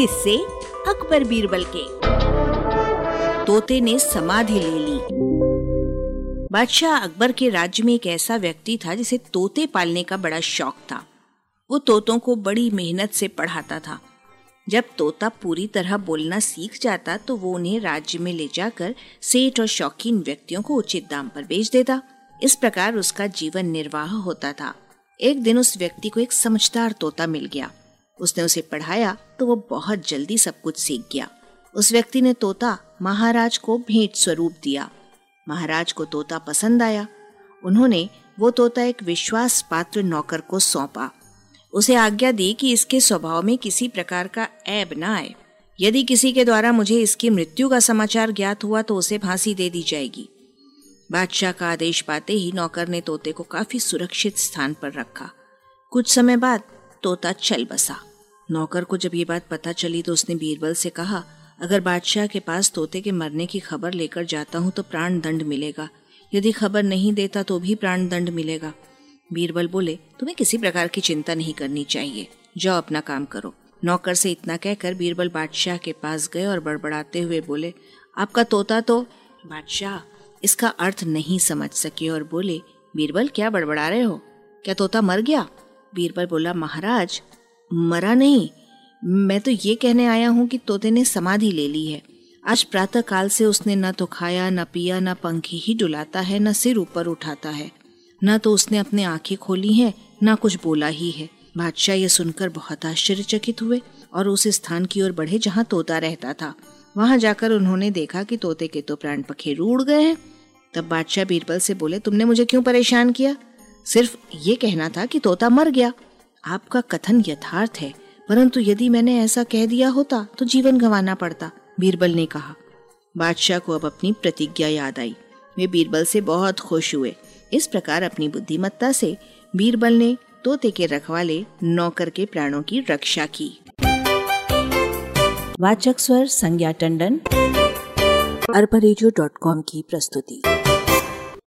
किससे अकबर बीरबल के। तोते ने समाधि ले ली। बादशाह अकबर के राज्य में एक ऐसा व्यक्ति था जिसे तोते पालने का बड़ा शौक था। वो तोतों को बड़ी मेहनत से पढ़ाता था। जब तोता पूरी तरह बोलना सीख जाता तो वो उन्हें राज्य में ले जाकर सेठ और शौकीन व्यक्तियों को उचित दाम पर बेच देता। इस प्रकार उसका जीवन निर्वाह होता था। एक दिन उस व्यक्ति को एक समझदार तोता मिल गया। उसने उसे पढ़ाया तो वो बहुत जल्दी सब कुछ सीख गया। उस व्यक्ति ने तोता महाराज को भेंट स्वरूप दिया। महाराज को तोता पसंद आया। उन्होंने वो तोता एक विश्वास पात्र नौकर को सौंपा। उसे आज्ञा दी कि इसके स्वभाव में किसी प्रकार का ऐब न आए। यदि किसी के द्वारा मुझे इसकी मृत्यु का समाचार ज्ञात हुआ तो उसे फांसी दे दी जाएगी। बादशाह का आदेश पाते ही नौकर ने तोते को काफ़ी सुरक्षित स्थान पर रखा। कुछ समय बाद तोता चल बसा। नौकर को जब ये बात पता चली तो उसने बीरबल से कहा, अगर बादशाह के पास तोते के मरने की खबर लेकर जाता हूँ तो प्राण दंड मिलेगा। यदि खबर नहीं देता तो भी प्राण दंड मिलेगा। बीरबल बोले, तुम्हें किसी प्रकार की चिंता नहीं करनी चाहिए। जाओ अपना काम करो। नौकर से इतना कहकर बीरबल बादशाह के पास गए और बड़बड़ाते हुए बोले, आपका तोता तो बादशाह, इसका अर्थ नहीं समझ सके और बोले, बीरबल, क्या बड़बड़ा रहे हो? क्या तोता मर गया? बीरबल बोला, महाराज मरा नहीं। मैं तो ये कहने आया हूँ कि तोते ने समाधि ले ली है। आज प्रातः काल से उसने न तो खाया, न पिया, न पंखी ही डुलाता है, न सिर ऊपर उठाता है। न तो उसने अपने आँखें खोली हैं, न कुछ बोला ही है। बादशाह ये सुनकर बहुत आश्चर्यचकित हुए और उस स्थान की ओर बढ़े जहाँ तोता रहता था। वहाँ जाकर उन्होंने देखा कि तोते के तो प्राण पखे रूड़ गए हैं। तब बादशाह बीरबल से बोले, तुमने मुझे क्यों परेशान किया? सिर्फ़ ये कहना था कि तोता मर गया। आपका कथन यथार्थ है, परंतु यदि मैंने ऐसा कह दिया होता तो जीवन गंवाना पड़ता, बीरबल ने कहा। बादशाह को अब अपनी प्रतिज्ञा याद आई। वे बीरबल से बहुत खुश हुए। इस प्रकार अपनी बुद्धिमत्ता से बीरबल ने तोते के रखवाले नौकर के प्राणों की रक्षा की। वाचक स्वर संज्ञा टंडन अरबा की प्रस्तुति।